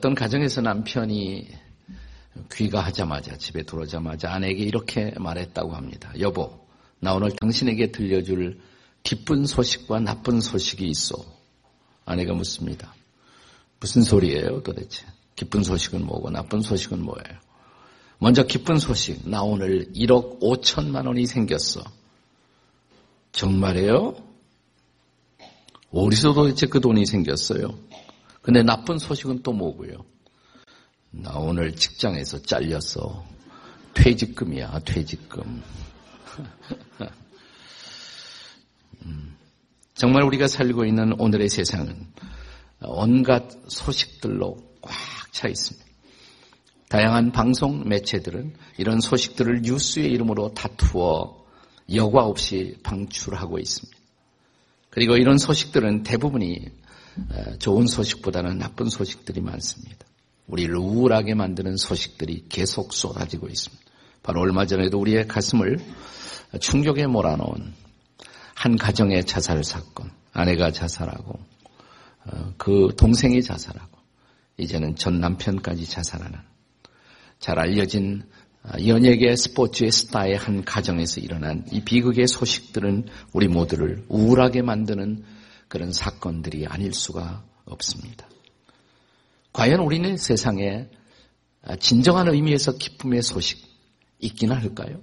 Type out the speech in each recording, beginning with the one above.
어떤 가정에서 남편이 귀가하자마자 집에 들어오자마자 아내에게 이렇게 말했다고 합니다. 여보, 나 오늘 당신에게 들려줄 기쁜 소식과 나쁜 소식이 있어. 아내가 묻습니다. 무슨 소리예요 도대체? 기쁜 소식은 뭐고 나쁜 소식은 뭐예요? 먼저 기쁜 소식. 나 오늘 1억 5천만 원이 생겼어. 정말이에요? 어디서 도대체 그 돈이 생겼어요? 근데 나쁜 소식은 또 뭐고요? 나 오늘 직장에서 잘렸어. 퇴직금이야, 퇴직금. 음, 정말 우리가 살고 있는 오늘의 세상은 온갖 소식들로 꽉 차 있습니다. 다양한 방송 매체들은 이런 소식들을 뉴스의 이름으로 다투어 여과 없이 방출하고 있습니다. 그리고 이런 소식들은 대부분이 좋은 소식보다는 나쁜 소식들이 많습니다. 우리를 우울하게 만드는 소식들이 계속 쏟아지고 있습니다. 바로 얼마 전에도 우리의 가슴을 충격에 몰아넣은 한 가정의 자살 사건, 아내가 자살하고 어, 그 동생이 자살하고 이제는 전 남편까지 자살하는 잘 알려진 어, 연예계 스포츠의 스타의 한 가정에서 일어난 이 비극의 소식들은 우리 모두를 우울하게 만드는 그런 사건들이 아닐 수가 없습니다. 과연 우리는 세상에 진정한 의미에서 기쁨의 소식 있기나 할까요?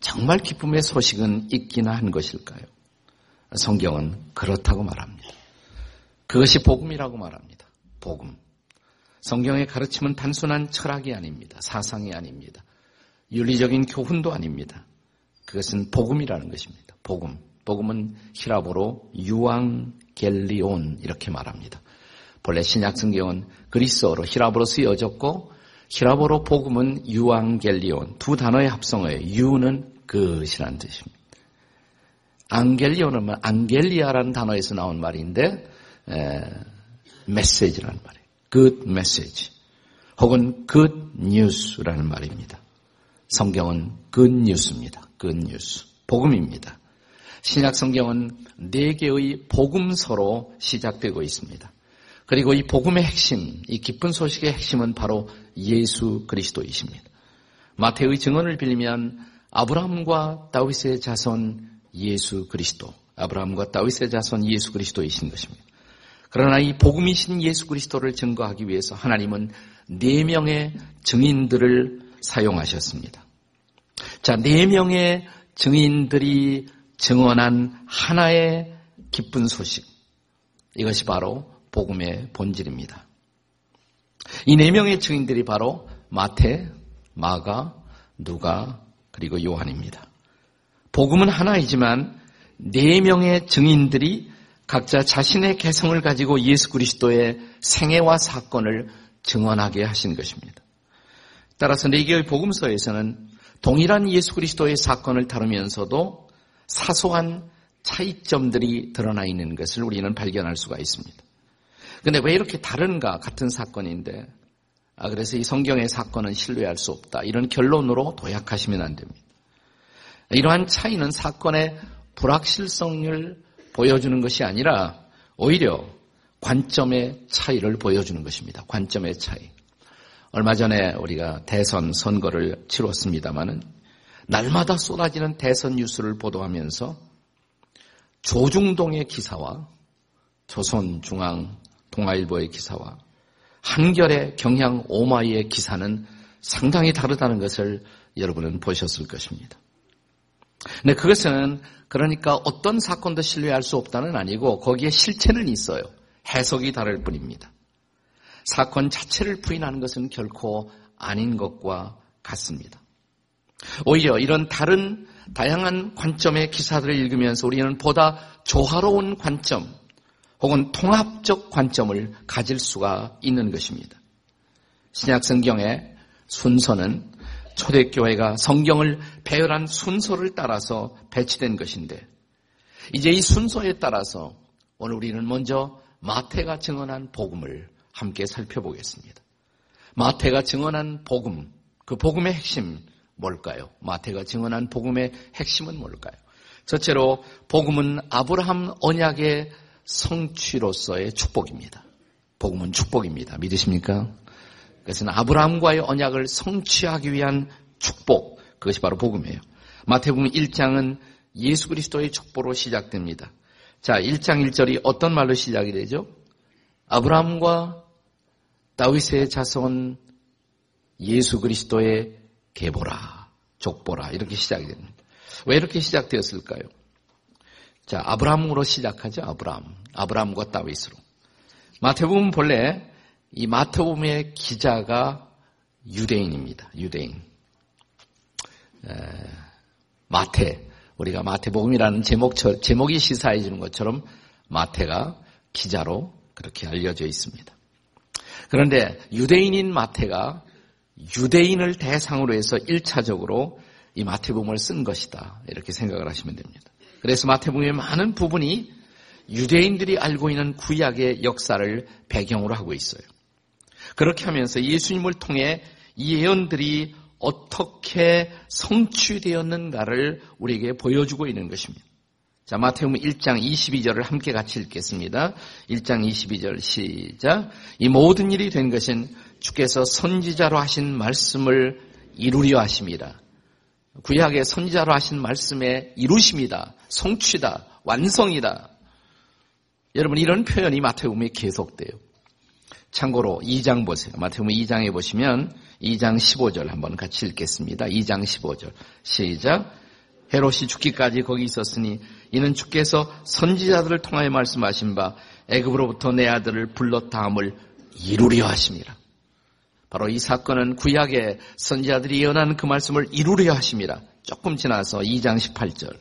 정말 기쁨의 소식은 있기나 한 것일까요? 성경은 그렇다고 말합니다. 그것이 복음이라고 말합니다. 복음. 성경의 가르침은 단순한 철학이 아닙니다. 사상이 아닙니다. 윤리적인 교훈도 아닙니다. 그것은 복음이라는 것입니다. 복음. 복음은 히라보로 유앙 겔리온 이렇게 말합니다. 본래 신약 성경은 그리스어로 히라보로 쓰여졌고 히라보로 복음은 유앙 겔리온 두 단어의 합성어예요. 유는 그것이라는 뜻입니다. 앙겔리온은 뭐 앙겔리아라는 단어에서 나온 말인데 에, 메시지라는 말이에요. good message 혹은 good news라는 말입니다. 성경은 good news입니다. good news. 복음입니다. 신약 성경은 네 개의 복음서로 시작되고 있습니다. 그리고 이 복음의 핵심, 이 기쁜 소식의 핵심은 바로 예수 그리스도이십니다. 마태의 증언을 빌리면 아브라함과 다윗의 자손 예수 그리스도, 아브라함과 다윗의 자손 예수 그리스도이신 것입니다. 그러나 이 복음이신 예수 그리스도를 증거하기 위해서 하나님은 네 명의 증인들을 사용하셨습니다. 자, 네 명의 증인들이 증언한 하나의 기쁜 소식. 이것이 바로 복음의 본질입니다. 이 네 명의 증인들이 바로 마태, 마가, 누가, 그리고 요한입니다. 복음은 하나이지만 네 명의 증인들이 각자 자신의 개성을 가지고 예수 그리스도의 생애와 사건을 증언하게 하신 것입니다. 따라서 네 개의 복음서에서는 동일한 예수 그리스도의 사건을 다루면서도 사소한 차이점들이 드러나 있는 것을 우리는 발견할 수가 있습니다. 근데 왜 이렇게 다른가 같은 사건인데 아 그래서 이 성경의 사건은 신뢰할 수 없다. 이런 결론으로 도약하시면 안 됩니다. 이러한 차이는 사건의 불확실성을 보여주는 것이 아니라 오히려 관점의 차이를 보여주는 것입니다. 관점의 차이. 얼마 전에 우리가 대선 선거를 치렀습니다마는 날마다 쏟아지는 대선 뉴스를 보도하면서 조중동의 기사와 조선중앙 동아일보의 기사와 한결의 경향 오마이의 기사는 상당히 다르다는 것을 여러분은 보셨을 것입니다. 근데 그것은 그러니까 어떤 사건도 신뢰할 수 없다는 아니고 거기에 실체는 있어요. 해석이 다를 뿐입니다. 사건 자체를 부인하는 것은 결코 아닌 것과 같습니다. 오히려 이런 다른 다양한 관점의 기사들을 읽으면서 우리는 보다 조화로운 관점 혹은 통합적 관점을 가질 수가 있는 것입니다. 신약 성경의 순서는 초대교회가 성경을 배열한 순서를 따라서 배치된 것인데 이제 이 순서에 따라서 오늘 우리는 먼저 마태가 증언한 복음을 함께 살펴보겠습니다. 마태가 증언한 복음, 그 복음의 핵심 뭘까요? 마태가 증언한 복음의 핵심은 뭘까요? 첫째로 복음은 아브라함 언약의 성취로서의 축복입니다. 복음은 축복입니다. 믿으십니까? 그것은 아브라함과의 언약을 성취하기 위한 축복. 그것이 바로 복음이에요. 마태복음 1장은 예수 그리스도의 축복으로 시작됩니다. 자, 1장 1절이 어떤 말로 시작이 되죠? 아브라함과 다윗의 자손 예수 그리스도의 계보라, 족보라 이렇게 시작이 됩니다. 왜 이렇게 시작되었을까요? 자, 아브라함으로 시작하죠. 아브라함. 아브라함과 다윗으로. 마태복음 본래 이 마태복음의 기자가 유대인입니다. 유대인. 에, 마태. 우리가 마태복음이라는 제목, 제목이 시사해 주는 것처럼 마태가 기자로 그렇게 알려져 있습니다. 그런데 유대인인 마태가 유대인을 대상으로 해서 1차적으로 이 마태복음을 쓴 것이다. 이렇게 생각을 하시면 됩니다. 그래서 마태복음의 많은 부분이 유대인들이 알고 있는 구약의 역사를 배경으로 하고 있어요. 그렇게 하면서 예수님을 통해 이 예언들이 어떻게 성취되었는가를 우리에게 보여주고 있는 것입니다. 자, 마태복음 1장 22절을 함께 같이 읽겠습니다. 1장 22절 시작. 이 모든 일이 된 것은 주께서 선지자로 하신 말씀을 이루려 하십니다. 구약의 선지자로 하신 말씀의 이루심이다. 성취다. 완성이다. 여러분 이런 표현이 마태복음에 계속돼요. 참고로 2장 보세요. 마태복음 2장에 보시면 2장 15절 한번 같이 읽겠습니다. 2장 15절 시작. 헤롯이 죽기까지 거기 있었으니 이는 주께서 선지자들을 통하여 말씀하신 바 애굽으로부터 내 아들을 불러 다음을 이루려 하십니다. 바로 이 사건은 구약의 선지자들이 예언한 그 말씀을 이루려 하십니다. 조금 지나서 2장 18절.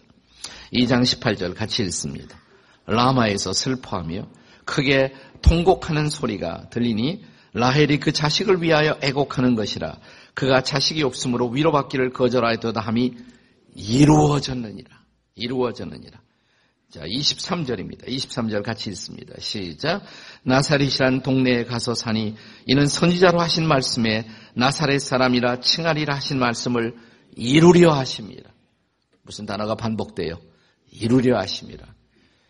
2장 18절 같이 읽습니다. 라마에서 슬퍼하며 크게 통곡하는 소리가 들리니 라헬이 그 자식을 위하여 애곡하는 것이라 그가 자식이 없으므로 위로받기를 거절하였도다 함이 이루어졌느니라. 이루어졌느니라. 자, 23절입니다. 23절 같이 읽습니다. 시작. 나사렛이란 동네에 가서 사니 이는 선지자로 하신 말씀에 나사렛 사람이라 칭하리라 하신 말씀을 이루려 하십니다. 무슨 단어가 반복돼요? 이루려 하십니다.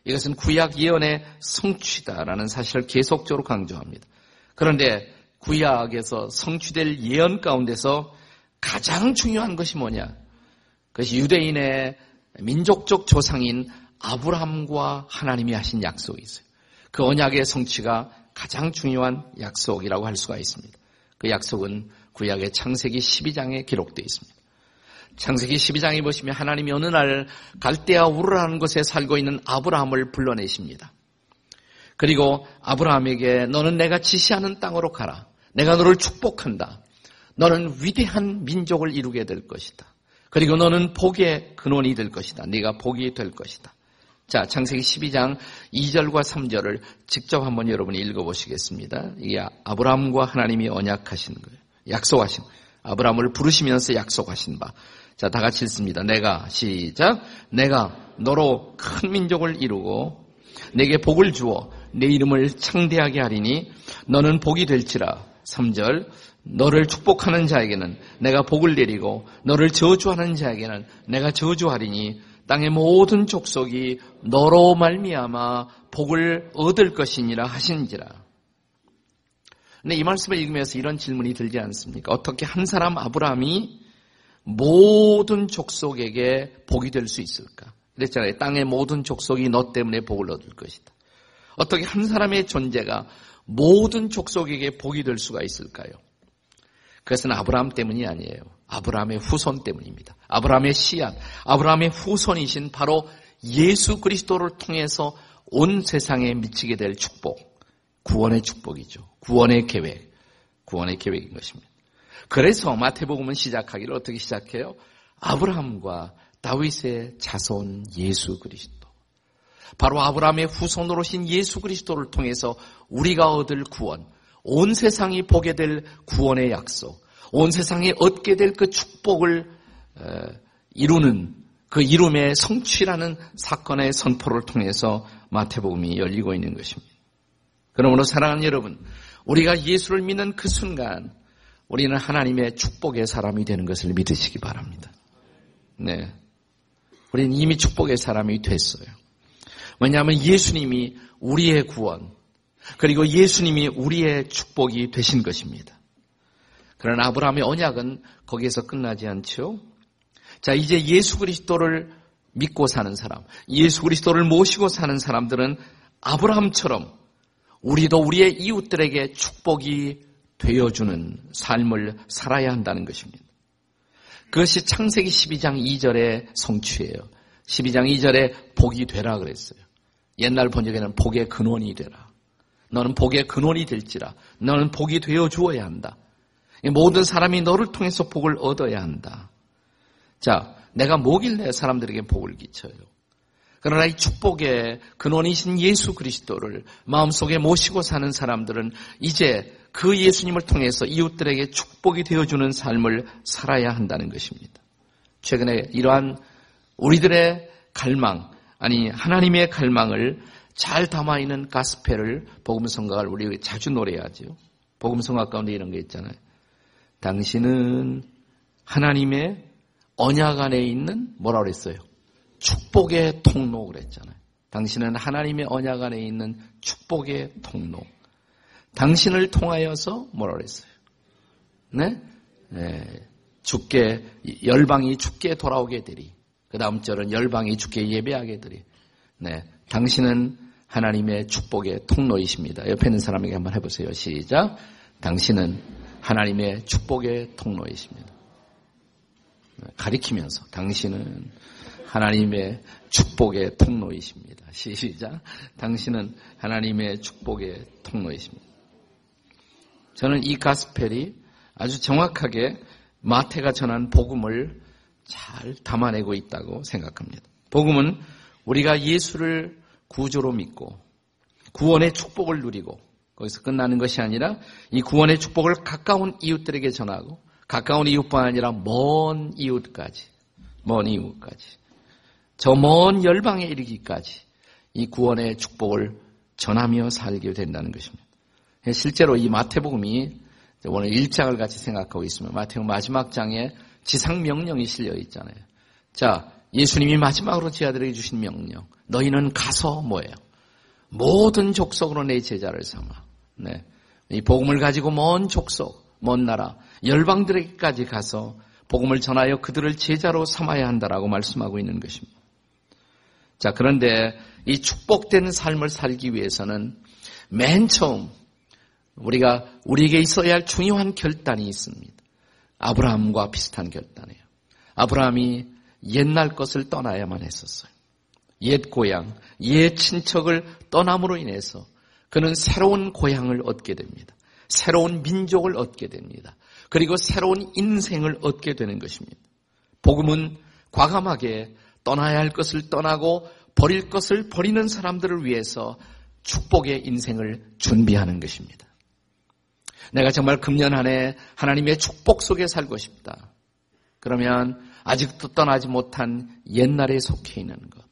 이것은 구약 예언의 성취다라는 사실을 계속적으로 강조합니다. 그런데 구약에서 성취될 예언 가운데서 가장 중요한 것이 뭐냐? 그것이 유대인의 민족적 조상인 아브라함과 하나님이 하신 약속이 있어요. 그 언약의 성취가 가장 중요한 약속이라고 할 수가 있습니다. 그 약속은 구약의 창세기 12장에 기록되어 있습니다. 창세기 12장에 보시면 하나님이 어느 날 갈대아 우르라는 곳에 살고 있는 아브라함을 불러내십니다. 그리고 아브라함에게 너는 내가 지시하는 땅으로 가라. 내가 너를 축복한다. 너는 위대한 민족을 이루게 될 것이다. 그리고 너는 복의 근원이 될 것이다. 네가 복이 될 것이다. 자, 창세기 12장 2절과 3절을 직접 한번 여러분이 읽어보시겠습니다. 이게 아브라함과 하나님이 언약하신 거예요. 약속하신. 아브라함을 부르시면서 약속하신 바. 자, 다 같이 읽습니다. 내가 시작. 내가 너로 큰 민족을 이루고 내게 복을 주어 내 이름을 창대하게 하리니 너는 복이 될지라. 3절. 너를 축복하는 자에게는 내가 복을 내리고 너를 저주하는 자에게는 내가 저주하리니 땅의 모든 족속이 너로 말미암아 복을 얻을 것이니라 하신지라. 근데 이 말씀을 읽으면서 이런 질문이 들지 않습니까? 어떻게 한 사람 아브라함이 모든 족속에게 복이 될 수 있을까? 그랬잖아요. 땅의 모든 족속이 너 때문에 복을 얻을 것이다. 어떻게 한 사람의 존재가 모든 족속에게 복이 될 수가 있을까요? 그것은 아브라함 때문이 아니에요. 아브라함의 후손 때문입니다. 아브라함의 씨앗, 아브라함의 후손이신 바로 예수 그리스도를 통해서 온 세상에 미치게 될 축복, 구원의 축복이죠. 구원의 계획, 구원의 계획인 것입니다. 그래서 마태복음은 시작하기를 어떻게 시작해요? 아브라함과 다윗의 자손 예수 그리스도. 바로 아브라함의 후손으로 신 예수 그리스도를 통해서 우리가 얻을 구원, 온 세상이 보게 될 구원의 약속, 온 세상이 얻게 될 그 축복을 이루는 그 이름의 성취라는 사건의 선포를 통해서 마태복음이 열리고 있는 것입니다. 그러므로 사랑하는 여러분, 우리가 예수를 믿는 그 순간 우리는 하나님의 축복의 사람이 되는 것을 믿으시기 바랍니다. 네. 우리는 이미 축복의 사람이 됐어요. 왜냐하면 예수님이 우리의 구원, 그리고 예수님이 우리의 축복이 되신 것입니다. 그러나 아브라함의 언약은 거기에서 끝나지 않죠. 자, 이제 예수 그리스도를 믿고 사는 사람, 예수 그리스도를 모시고 사는 사람들은 아브라함처럼 우리도 우리의 이웃들에게 축복이 되어주는 삶을 살아야 한다는 것입니다. 그것이 창세기 12장 2절의 성취예요. 12장 2절에 복이 되라 그랬어요. 옛날 번역에는 복의 근원이 되라. 너는 복의 근원이 될지라. 너는 복이 되어 주어야 한다. 모든 사람이 너를 통해서 복을 얻어야 한다. 자, 내가 뭐길래 사람들에게 복을 끼쳐요? 그러나 이 축복의 근원이신 예수 그리스도를 마음속에 모시고 사는 사람들은 이제 그 예수님을 통해서 이웃들에게 축복이 되어주는 삶을 살아야 한다는 것입니다. 최근에 이러한 우리들의 갈망, 아니 하나님의 갈망을 잘 담아 있는 가스펠을 복음성가를 우리 자주 노래하죠. 복음성가 가운데 이런 게 있잖아요. 당신은 하나님의 언약 안에 있는 뭐라 그랬어요? 축복의 통로 그랬잖아요. 당신은 하나님의 언약 안에 있는 축복의 통로. 당신을 통하여서 뭐라 그랬어요? 네? 네. 죽게 열방이 죽게 돌아오게 되리. 그 다음 절은 열방이 죽게 예배하게 되리. 네. 당신은 하나님의 축복의 통로이십니다. 옆에 있는 사람에게 한번 해보세요. 시작. 당신은 하나님의 축복의 통로이십니다. 네. 가리키면서 당신은 하나님의 축복의 통로이십니다. 시작. 당신은 하나님의 축복의 통로이십니다. 저는 이 가스펠이 아주 정확하게 마태가 전한 복음을 잘 담아내고 있다고 생각합니다. 복음은 우리가 예수를 구조로 믿고 구원의 축복을 누리고 거기서 끝나는 것이 아니라 이 구원의 축복을 가까운 이웃들에게 전하고 가까운 이웃뿐 아니라 먼 이웃까지 먼 이웃까지 저 먼 열방에 이르기까지 이 구원의 축복을 전하며 살게 된다는 것입니다. 실제로 이 마태복음이 오늘 1장을 같이 생각하고 있으면 마태복음 마지막 장에 지상 명령이 실려 있잖아요. 자, 예수님이 마지막으로 제 아들에게 주신 명령. 너희는 가서 뭐예요? 모든 족속으로 내 제자를 삼아. 네. 이 복음을 가지고 먼 족속, 먼 나라, 열방들에게까지 가서 복음을 전하여 그들을 제자로 삼아야 한다라고 말씀하고 있는 것입니다. 자, 그런데 이 축복된 삶을 살기 위해서는 맨 처음 우리가 우리에게 있어야 할 중요한 결단이 있습니다. 아브라함과 비슷한 결단이에요. 아브라함이 옛날 것을 떠나야만 했었어요. 옛 고향, 옛 친척을 떠남으로 인해서 그는 새로운 고향을 얻게 됩니다. 새로운 민족을 얻게 됩니다. 그리고 새로운 인생을 얻게 되는 것입니다. 복음은 과감하게 떠나야 할 것을 떠나고 버릴 것을 버리는 사람들을 위해서 축복의 인생을 준비하는 것입니다. 내가 정말 금년 안에 하나님의 축복 속에 살고 싶다. 그러면 아직도 떠나지 못한 옛날에 속해 있는 것.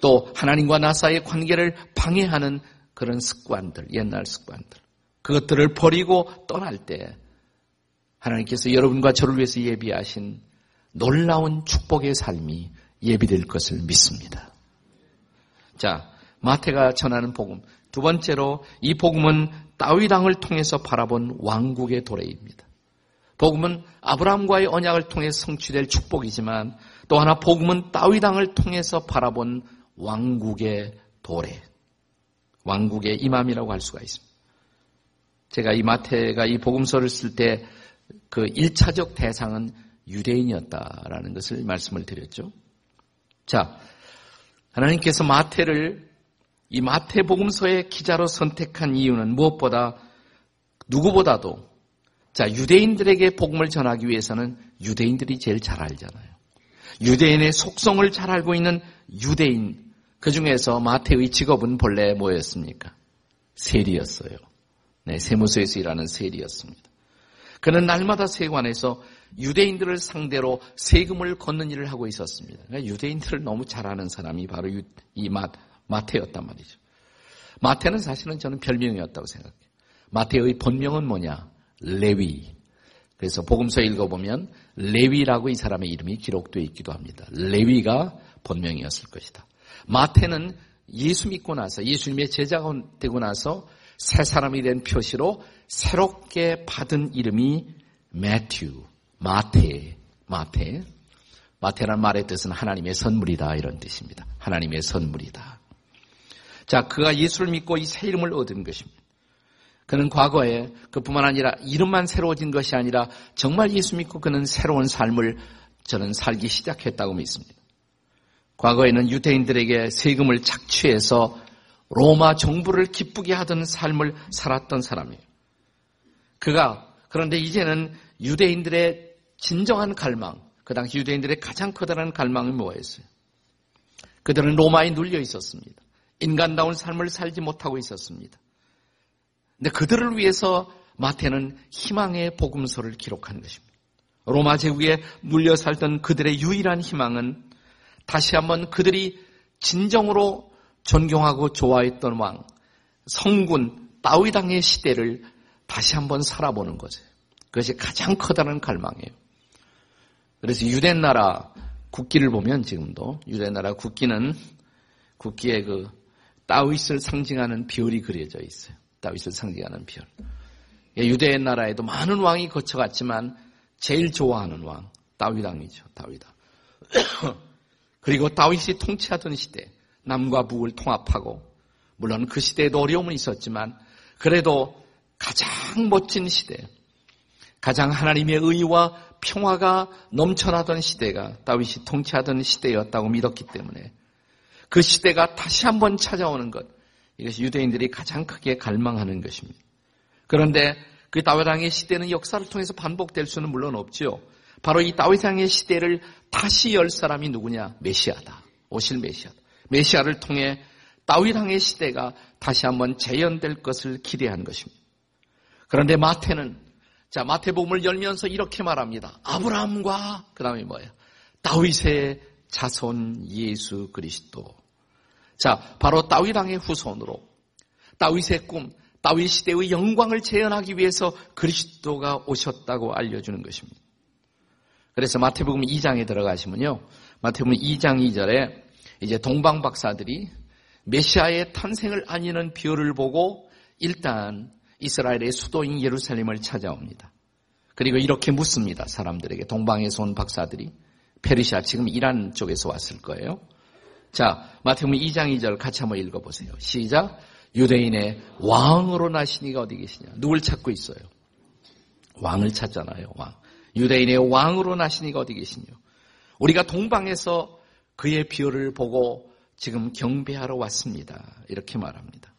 또 하나님과 나 사이의 관계를 방해하는 그런 습관들, 옛날 습관들. 그것들을 버리고 떠날 때 하나님께서 여러분과 저를 위해서 예비하신 놀라운 축복의 삶이 예비될 것을 믿습니다. 자, 마태가 전하는 복음. 두 번째로 이 복음은 왕을 통해서 바라본 왕국의 도래입니다. 복음은 아브라함과의 언약을 통해 성취될 축복이지만 또 하나 복음은 다윗 왕을 통해서 바라본 왕국의 도래, 왕국의 임함이라고 할 수가 있습니다. 제가 이 마태가 이 복음서를 쓸 때 그 1차적 대상은 유대인이었다라는 것을 말씀을 드렸죠. 자, 하나님께서 마태를 이 마태 복음서의 기자로 선택한 이유는 무엇보다 누구보다도 자 유대인들에게 복음을 전하기 위해서는 유대인들이 제일 잘 알잖아요. 유대인의 속성을 잘 알고 있는 유대인 그 중에서 마태의 직업은 본래 뭐였습니까? 세리였어요. 네, 세무서에서 일하는 세리였습니다. 그는 날마다 세관에서 유대인들을 상대로 세금을 걷는 일을 하고 있었습니다. 그러니까 유대인들을 너무 잘 아는 사람이 바로 이 마태였단 말이죠. 마태는 사실은 저는 별명이었다고 생각해요. 마태의 본명은 뭐냐? 레위. 그래서 복음서 읽어보면 레위라고 이 사람의 이름이 기록되어 있기도 합니다. 레위가 본명이었을 것이다. 마태는 예수 믿고 나서 예수님의 제자가 되고 나서 새 사람이 된 표시로 새롭게 받은 이름이 매튜, 마태, 마태. 마태란 말의 뜻은 하나님의 선물이다 이런 뜻입니다. 하나님의 선물이다. 자, 그가 예수를 믿고 이 새 이름을 얻은 것입니다. 그는 과거에 그뿐만 아니라 이름만 새로워진 것이 아니라 정말 예수 믿고 그는 새로운 삶을 저는 살기 시작했다고 믿습니다. 과거에는 유대인들에게 세금을 착취해서 로마 정부를 기쁘게 하던 삶을 살았던 사람이에요. 그가 그런데 이제는 유대인들의 진정한 갈망, 그 당시 유대인들의 가장 커다란 갈망이 뭐였어요? 그들은 로마에 눌려 있었습니다. 인간다운 삶을 살지 못하고 있었습니다. 근데 그들을 위해서 마태는 희망의 복음서를 기록한 것입니다. 로마 제국에 눌려 살던 그들의 유일한 희망은 다시 한번 그들이 진정으로 존경하고 좋아했던 왕, 성군, 따위당의 시대를 다시 한번 살아보는 거죠. 그것이 가장 커다란 갈망이에요. 그래서 유대 나라 국기를 보면 지금도 유대 나라 국기는 국기에 그 따윗을 상징하는 별이 그려져 있어요. 다윗을 상징하는 별. 예, 유대 나라에도 많은 왕이 거쳐갔지만 제일 좋아하는 왕 다윗 왕이죠. 다윗 왕. 그리고 다윗이 통치하던 시대 남과 북을 통합하고 물론 그 시대에도 어려움은 있었지만 그래도 가장 멋진 시대 가장 하나님의 의와 평화가 넘쳐나던 시대가 다윗이 통치하던 시대였다고 믿었기 때문에 그 시대가 다시 한번 찾아오는 것 이것이 유대인들이 가장 크게 갈망하는 것입니다. 그런데 그 다윗왕의 시대는 역사를 통해서 반복될 수는 물론 없지요. 바로 이 다윗왕의 시대를 다시 열 사람이 누구냐? 메시아다. 오실 메시아다. 메시아를 통해 다윗왕의 시대가 다시 한번 재현될 것을 기대한 것입니다. 그런데 마태는 자 마태복음을 열면서 이렇게 말합니다. 아브라함과 그 다음에 뭐예요? 다윗의 자손 예수 그리스도. 자, 바로 왕의 후손으로 다윗의 꿈, 다윗 시대의 영광을 재현하기 위해서 그리스도가 오셨다고 알려주는 것입니다. 그래서 마태복음 2장에 들어가시면요. 마태복음 2장 2절에 이제 동방 박사들이 메시아의 탄생을 아니는 별을 보고 일단 이스라엘의 수도인 예루살렘을 찾아옵니다. 그리고 이렇게 묻습니다. 사람들에게 동방에서 온 박사들이 페르시아 지금 이란 쪽에서 왔을 거예요. 자, 마태복음 2장 2절 같이 한번 읽어보세요. 시작. 유대인의 왕으로 나시니가 어디 계시냐? 누굴 찾고 있어요? 왕을 찾잖아요. 왕. 유대인의 왕으로 나시니가 어디 계시냐? 우리가 동방에서 그의 비열을 보고 지금 경배하러 왔습니다. 이렇게 말합니다.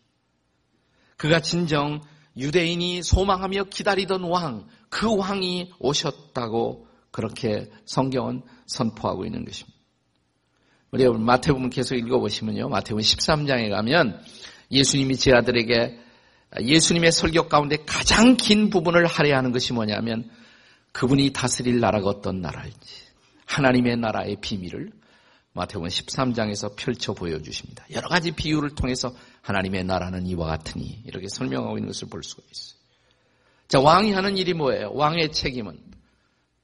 그가 진정 유대인이 소망하며 기다리던 왕, 그 왕이 오셨다고 그렇게 성경은 선포하고 있는 것입니다. 우리 마태복음 계속 읽어보시면요. 마태복음 13장에 가면 예수님이 제 아들에게 예수님의 설교 가운데 가장 긴 부분을 할애하는 것이 뭐냐면 그분이 다스릴 나라가 어떤 나라인지 하나님의 나라의 비밀을 마태복음 13장에서 펼쳐 보여주십니다. 여러 가지 비유를 통해서 하나님의 나라는 이와 같으니 이렇게 설명하고 있는 것을 볼 수가 있어요. 자, 왕이 하는 일이 뭐예요? 왕의 책임은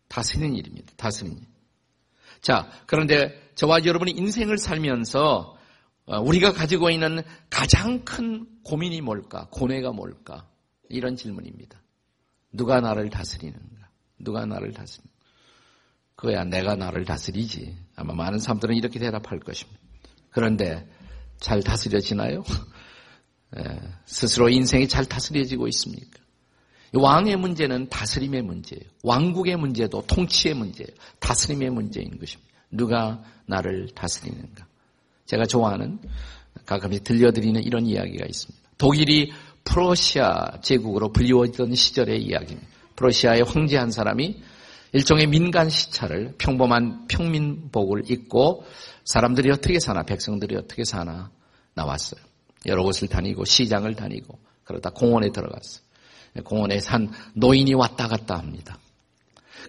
다스리는 일입니다. 다스리는 일. 자, 그런데 저와 여러분이 인생을 살면서 어, 우리가 가지고 있는 가장 큰 고민이 뭘까? 고뇌가 뭘까? 이런 질문입니다. 누가 나를 다스리는가? 누가 나를 다스리는가? 그거야 내가 나를 다스리지. 아마 많은 사람들은 이렇게 대답할 것입니다. 그런데 잘 다스려지나요? 예, 스스로 인생이 잘 다스려지고 있습니까? 왕의 문제는 다스림의 문제예요. 왕국의 문제도 통치의 문제예요. 다스림의 문제인 것입니다. 누가 나를 다스리는가? 제가 좋아하는 가끔씩 들려드리는 이런 이야기가 있습니다. 독일이 프로시아 제국으로 불리워지던 시절의 이야기입니다. 프로시아의 황제 한 사람이 일종의 민간 시차를 평범한 평민복을 입고 사람들이 어떻게 사나, 백성들이 어떻게 사나 나왔어요. 여러 곳을 다니고 시장을 다니고 그러다 공원에 들어갔어요. 공원에 산 노인이 왔다 갔다 합니다.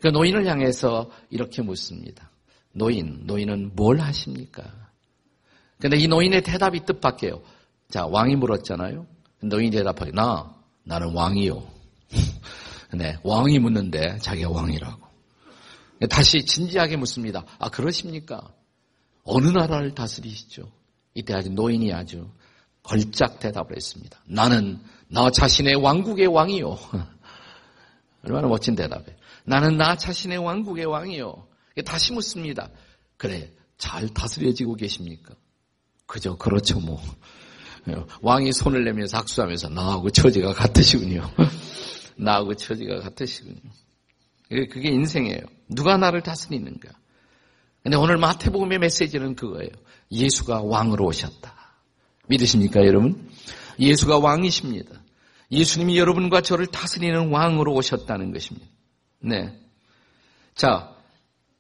그 노인을 향해서 이렇게 묻습니다. 노인, 노인은 뭘 하십니까? 근데 이 노인의 대답이 뜻밖에요. 자, 왕이 물었잖아요. 노인이 대답하기, 나, 나는 왕이요. 네, 왕이 묻는데 자기가 왕이라고. 다시 진지하게 묻습니다. 아, 그러십니까? 어느 나라를 다스리시죠? 이때 아주 노인이 아주 걸작 대답을 했습니다. 나는 나 자신의 왕국의 왕이요. 얼마나 멋진 대답이에요. 나는 나 자신의 왕국의 왕이요. 다시 묻습니다. 그래, 잘 다스려지고 계십니까? 그죠, 그렇죠, 뭐. 왕이 손을 내면서 악수하면서 나하고 처지가 같으시군요. 나하고 처지가 같으시군요. 그게 인생이에요. 누가 나를 다스리는가? 근데 오늘 마태복음의 메시지는 그거예요. 예수가 왕으로 오셨다. 믿으십니까, 여러분? 예수가 왕이십니다. 예수님이 여러분과 저를 다스리는 왕으로 오셨다는 것입니다. 네. 자,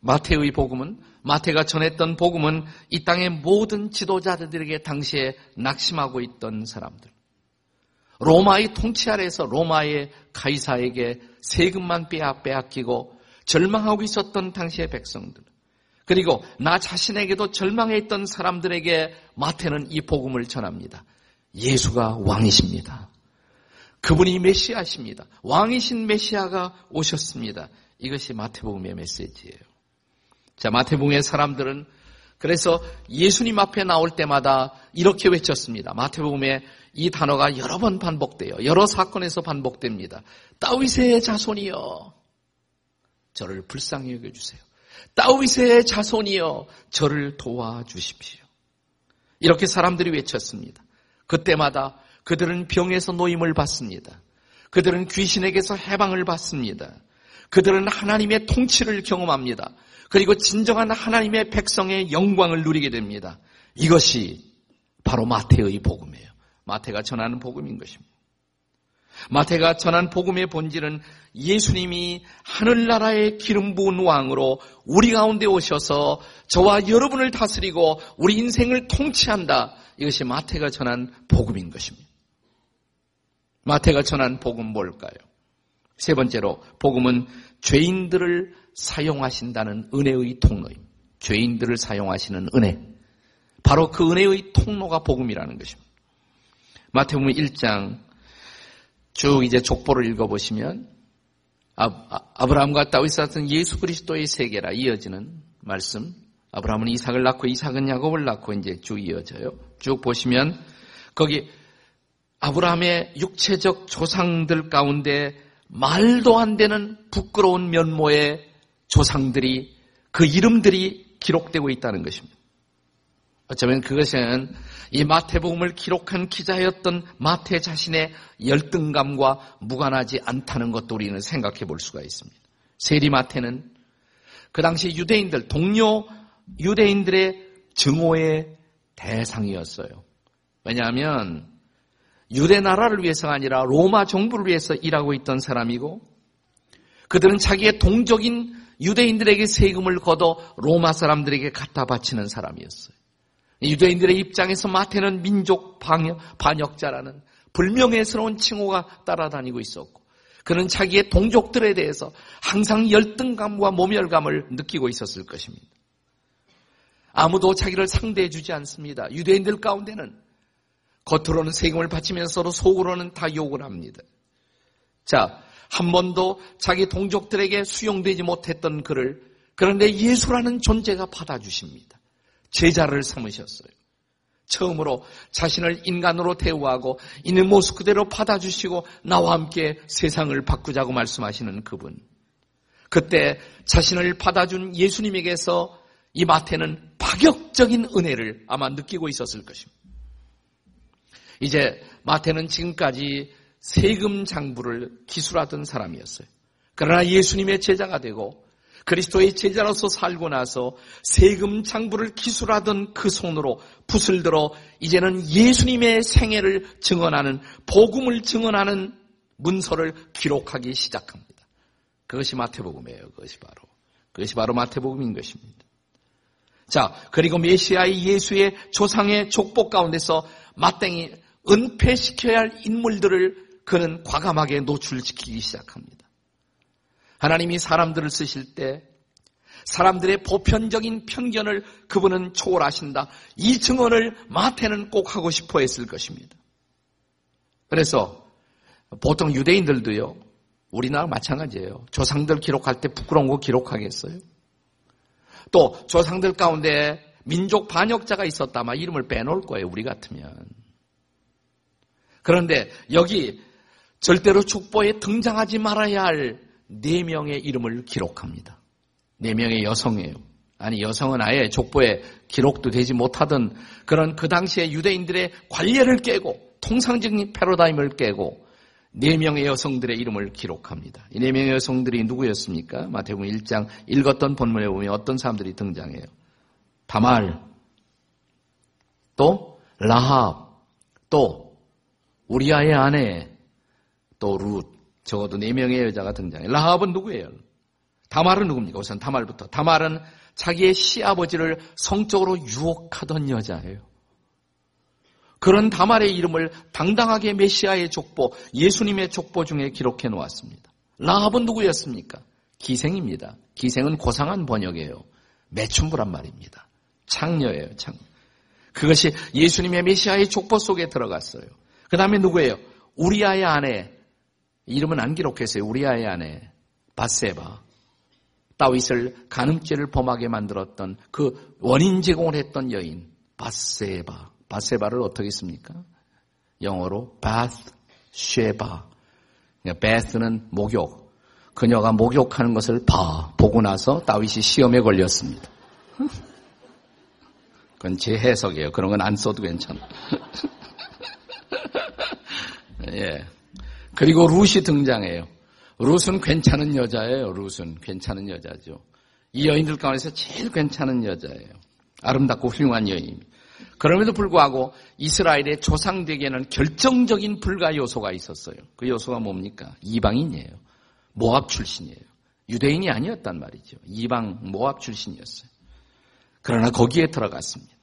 마태의 복음은 마태가 전했던 복음은 이 땅의 모든 지도자들에게 당시에 낙심하고 있던 사람들. 로마의 통치 아래서 로마의 가이사에게 세금만 빼앗기고 절망하고 있었던 당시의 백성들. 그리고 나 자신에게도 절망해 있던 사람들에게 마태는 이 복음을 전합니다. 예수가 왕이십니다. 그분이 메시아십니다. 왕이신 메시아가 오셨습니다. 이것이 마태복음의 메시지예요. 자, 마태복음의 사람들은 그래서 예수님 앞에 나올 때마다 이렇게 외쳤습니다. 마태복음에 이 단어가 여러 번 반복돼요. 여러 사건에서 반복됩니다. 다윗의 자손이여 저를 불쌍히 여겨 주세요. 다윗의 자손이여 저를 도와주십시오. 이렇게 사람들이 외쳤습니다. 그때마다 그들은 병에서 노임을 받습니다. 그들은 귀신에게서 해방을 받습니다. 그들은 하나님의 통치를 경험합니다. 그리고 진정한 하나님의 백성의 영광을 누리게 됩니다. 이것이 바로 마태의 복음이에요. 마태가 전하는 복음인 것입니다. 마태가 전한 복음의 본질은 예수님이 하늘나라의 기름 부은 왕으로 우리 가운데 오셔서 저와 여러분을 다스리고 우리 인생을 통치한다. 이것이 마태가 전한 복음인 것입니다. 마태가 전한 복음 뭘까요? 세 번째로 복음은 죄인들을 사용하신다는 은혜의 통로입니다. 죄인들을 사용하시는 은혜. 바로 그 은혜의 통로가 복음이라는 것입니다. 마태복음 1장 쭉 이제 족보를 읽어보시면 아, 브라함과 다윗 같은 예수 그리스도의 세계라 이어지는 말씀. 아브라함은 이삭을 낳고 이삭은 야곱을 낳고 이제 쭉 이어져요. 쭉 보시면 거기 아브라함의 육체적 조상들 가운데 말도 안 되는 부끄러운 면모의 조상들이 그 이름들이 기록되고 있다는 것입니다. 어쩌면 그것은 이 마태복음을 기록한 기자였던 마태 자신의 열등감과 무관하지 않다는 것도 우리는 생각해 볼 수가 있습니다. 세리 마태는 그 당시 유대인들, 동료 유대인들의 증오의 대상이었어요. 왜냐하면 유대 나라를 위해서가 아니라 로마 정부를 위해서 일하고 있던 사람이고 그들은 자기의 동족인 유대인들에게 세금을 걷어 로마 사람들에게 갖다 바치는 사람이었어요. 유대인들의 입장에서 마태는 민족 반역, 반역 자라는 불명예스러운 칭호가 따라다니고 있었고 그는 자기의 동족들에 대해서 항상 열등감과 모멸감을 느끼고 있었을 것입니다. 아무도 자기를 상대해 주지 않습니다. 유대인들 가운데는 겉으로는 세금을 바치면서 서로 속으로는 다 욕을 합니다. 자, 한 번도 자기 동족들에게 수용되지 못했던 그를 그런데 예수라는 존재가 받아주십니다. 제자를 삼으셨어요. 처음으로 자신을 인간으로 대우하고 있는 모습 그대로 받아주시고 나와 함께 세상을 바꾸자고 말씀하시는 그분. 그때 자신을 받아준 예수님에게서 이 마태는 파격적인 은혜를 아마 느끼고 있었을 것입니다. 이제 마태는 지금까지 세금 장부를 기술하던 사람이었어요. 그러나 예수님의 제자가 되고 그리스도의 제자로서 살고 나서 세금 장부를 기술하던 그 손으로 붓을 들어 이제는 예수님의 생애를 증언하는 복음을 증언하는 문서를 기록하기 시작합니다. 그것이 마태복음이에요. 그것이 바로 그것이 바로 마태복음인 것입니다. 자, 그리고 메시아의 예수의 조상의 족복 가운데서 마땅히 은폐시켜야 할 인물들을 그는 과감하게 노출시키기 시작합니다. 하나님이 사람들을 쓰실 때 사람들의 보편적인 편견을 그분은 초월하신다. 이 증언을 마태는 꼭 하고 싶어 했을 것입니다. 그래서 보통 유대인들도요, 우리나라 마찬가지예요. 조상들 기록할 때 부끄러운 거 기록하겠어요? 또 조상들 가운데 민족 반역자가 있었다. 막 이름을 빼놓을 거예요. 우리 같으면. 그런데 여기 절대로 축보에 등장하지 말아야 할 네 명의 이름을 기록합니다. 네 명의 여성이에요. 아니 여성은 아예 족보에 기록도 되지 못하던 그런 그 당시에 유대인들의 관례를 깨고 통상적인 패러다임을 깨고 네 명의 여성들의 이름을 기록합니다. 이 네 명의 여성들이 누구였습니까? 마태복음 1장 읽었던 본문에 보면 어떤 사람들이 등장해요. 다말, 또 라합, 또 우리아의 아내, 또 룻, 적어도 네 명의 여자가 등장해요. 라합은 누구예요? 다말은 누굽니까? 우선 다말부터. 다말은 자기의 시아버지를 성적으로 유혹하던 여자예요. 그런 다말의 이름을 당당하게 메시아의 족보, 예수님의 족보 중에 기록해 놓았습니다. 라합은 누구였습니까? 기생입니다. 기생은 고상한 번역이에요. 매춘부란 말입니다. 창녀예요, 창. 그것이 예수님의 메시아의 족보 속에 들어갔어요. 그 다음에 누구예요? 우리아의 아내. 이름은 안 기록했어요. 우리아의 아내. 바세바. 다윗을 간음죄를 범하게 만들었던 그 원인 제공을 했던 여인. 바세바. 바세바를 어떻게 씁니까? 영어로 bath, sheba. bath는 목욕. 그녀가 목욕하는 것을 봐 보고 나서 다윗이 시험에 걸렸습니다. 그건 제 해석이에요. 그런 건 안 써도 괜찮아. 예. 그리고 룻이 등장해요. 룻은 괜찮은 여자예요. 룻은 괜찮은 여자죠. 이 여인들 가운데서 제일 괜찮은 여자예요. 아름답고 훌륭한 여인. 그럼에도 불구하고 이스라엘의 조상들에게는 결정적인 불가 요소가 있었어요. 그 요소가 뭡니까? 이방인이에요. 모압 출신이에요. 유대인이 아니었단 말이죠. 이방 모압 출신이었어요. 그러나 거기에 들어갔습니다.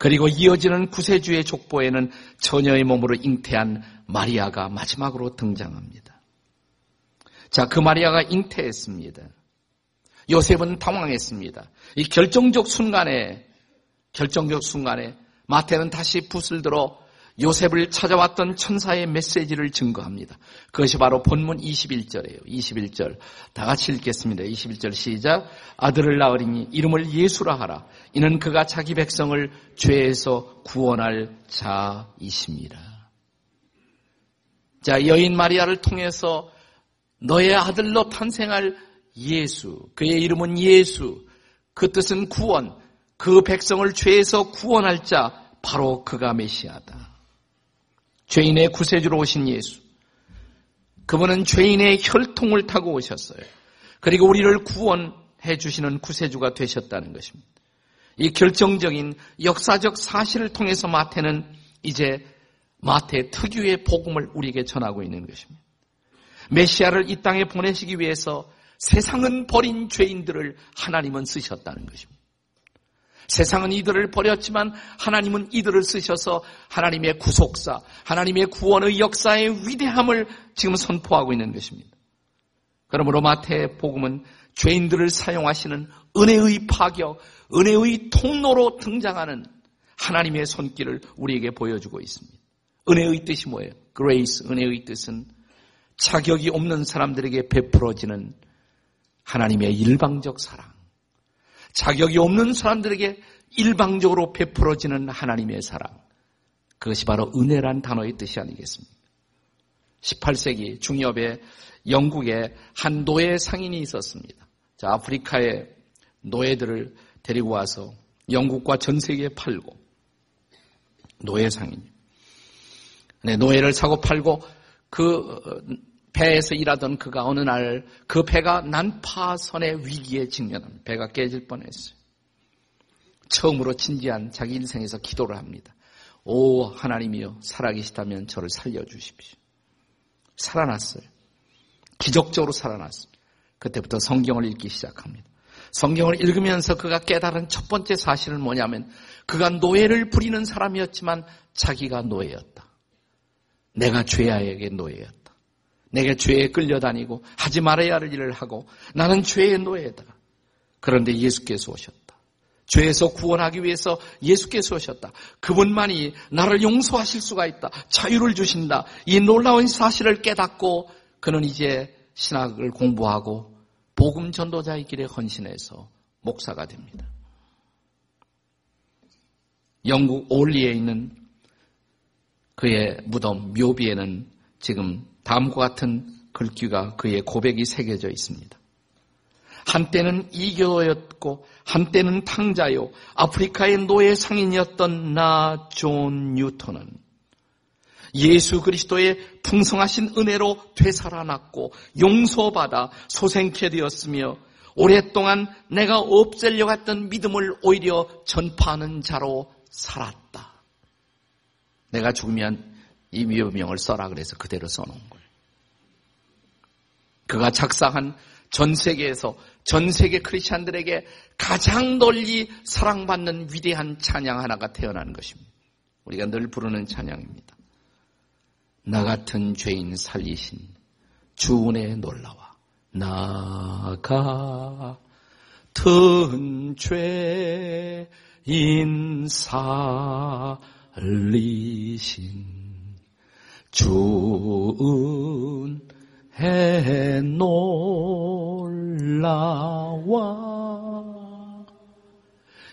그리고 이어지는 구세주의 족보에는 처녀의 몸으로 잉태한 마리아가 마지막으로 등장합니다. 자, 그 마리아가 잉태했습니다. 요셉은 당황했습니다. 이 결정적 순간에 결정적 순간에 마태는 다시 붓을 들어 요셉을 찾아왔던 천사의 메시지를 증거합니다. 그것이 바로 본문 21절이에요. 21절. 다 같이 읽겠습니다. 21절 시작. 아들을 낳으리니 이름을 예수라 하라. 이는 그가 자기 백성을 죄에서 구원할 자이십니다. 자, 여인 마리아를 통해서 너의 아들로 탄생할 예수. 그의 이름은 예수. 그 뜻은 구원. 그 백성을 죄에서 구원할 자 바로 그가 메시아다. 죄인의 구세주로 오신 예수. 그분은 죄인의 혈통을 타고 오셨어요. 그리고 우리를 구원해 주시는 구세주가 되셨다는 것입니다. 이 결정적인 역사적 사실을 통해서 마태는 이제 마태 특유의 복음을 우리에게 전하고 있는 것입니다. 메시아를 이 땅에 보내시기 위해서 세상은 버린 죄인들을 하나님은 쓰셨다는 것입니다. 세상은 이들을 버렸지만 하나님은 이들을 쓰셔서 하나님의 구속사, 하나님의 구원의 역사의 위대함을 지금 선포하고 있는 것입니다. 그러므로 마태 복음은 죄인들을 사용하시는 은혜의 파격, 은혜의 통로로 등장하는 하나님의 손길을 우리에게 보여주고 있습니다. 은혜의 뜻이 뭐예요? grace, 은혜의 뜻은 자격이 없는 사람들에게 베풀어지는 하나님의 일방적 사랑. 자격이 없는 사람들에게 일방적으로 베풀어지는 하나님의 사랑. 그것이 바로 은혜란 단어의 뜻이 아니겠습니까? 18세기 중엽에 영국에 한 노예 상인이 있었습니다. 자, 아프리카의 노예들을 데리고 와서 영국과 전 세계에 팔고 노예 상인. 네, 노예를 사고 팔고 그 배에서 일하던 그가 어느 날 그 배가 난파선의 위기에 직면합니다. 배가 깨질 뻔했어요. 처음으로 진지한 자기 인생에서 기도를 합니다. 오 하나님이여 살아계시다면 저를 살려주십시오. 살아났어요. 기적적으로 살아났어요. 그때부터 성경을 읽기 시작합니다. 성경을 읽으면서 그가 깨달은 첫 번째 사실은 뭐냐면 그가 노예를 부리는 사람이었지만 자기가 노예였다. 내가 죄아에게 노예였다. 내가 죄에 끌려다니고 하지 말아야 할 일을 하고 나는 죄의 노예다. 그런데 예수께서 오셨다. 죄에서 구원하기 위해서 예수께서 오셨다. 그분만이 나를 용서하실 수가 있다. 자유를 주신다. 이 놀라운 사실을 깨닫고 그는 이제 신학을 공부하고 복음 전도자의 길에 헌신해서 목사가 됩니다. 영국 올리에 있는 그의 무덤 묘비에는 지금 다음과 같은 글귀가 그의 고백이 새겨져 있습니다. 한때는 이교도였고 한때는 탕자요 아프리카의 노예 상인이었던 나 존 뉴턴은 예수 그리스도의 풍성하신 은혜로 되살아났고 용서받아 소생케 되었으며 오랫동안 내가 없애려고 했던 믿음을 오히려 전파하는 자로 살았다. 내가 죽으면 이 묘명을 써라 그래서 그대로 써놓은 거예요. 그가 작사한 전 세계에서 전 세계 크리스찬들에게 가장 널리 사랑받는 위대한 찬양 하나가 태어나는 것입니다. 우리가 늘 부르는 찬양입니다. 나 같은 죄인 살리신 주은혜 놀라와 나 같은 죄인 살리신 주은 해 놀라와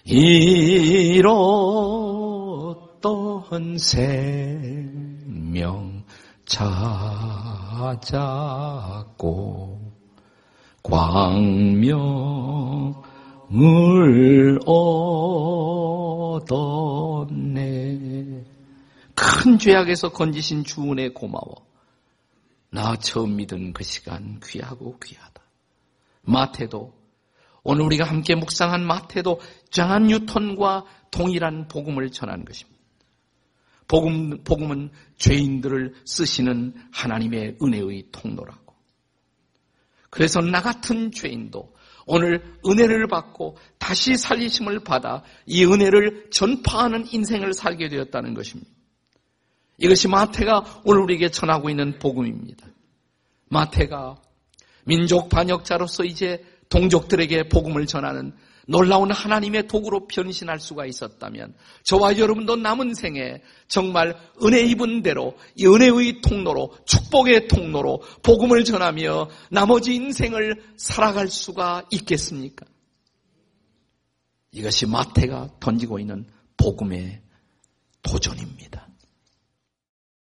잃었던 생명 찾았고 광명을 얻었네. 큰 죄악에서 건지신 주은혜 고마워. 나 처음 믿은 그 시간 귀하고 귀하다. 마태도 오늘 우리가 함께 묵상한 마태도 장한 뉴턴과 동일한 복음을 전한 것입니다. 복음, 복음은 죄인들을 쓰시는 하나님의 은혜의 통로라고. 그래서 나 같은 죄인도 오늘 은혜를 받고 다시 살리심을 받아 이 은혜를 전파하는 인생을 살게 되었다는 것입니다. 이것이 마태가 오늘 우리에게 전하고 있는 복음입니다. 마태가 민족 반역자로서 이제 동족들에게 복음을 전하는 놀라운 하나님의 도구로 변신할 수가 있었다면 저와 여러분도 남은 생에 정말 은혜 입은 대로 이 은혜의 통로로 축복의 통로로 복음을 전하며 나머지 인생을 살아갈 수가 있겠습니까? 이것이 마태가 던지고 있는 복음의 도전입니다.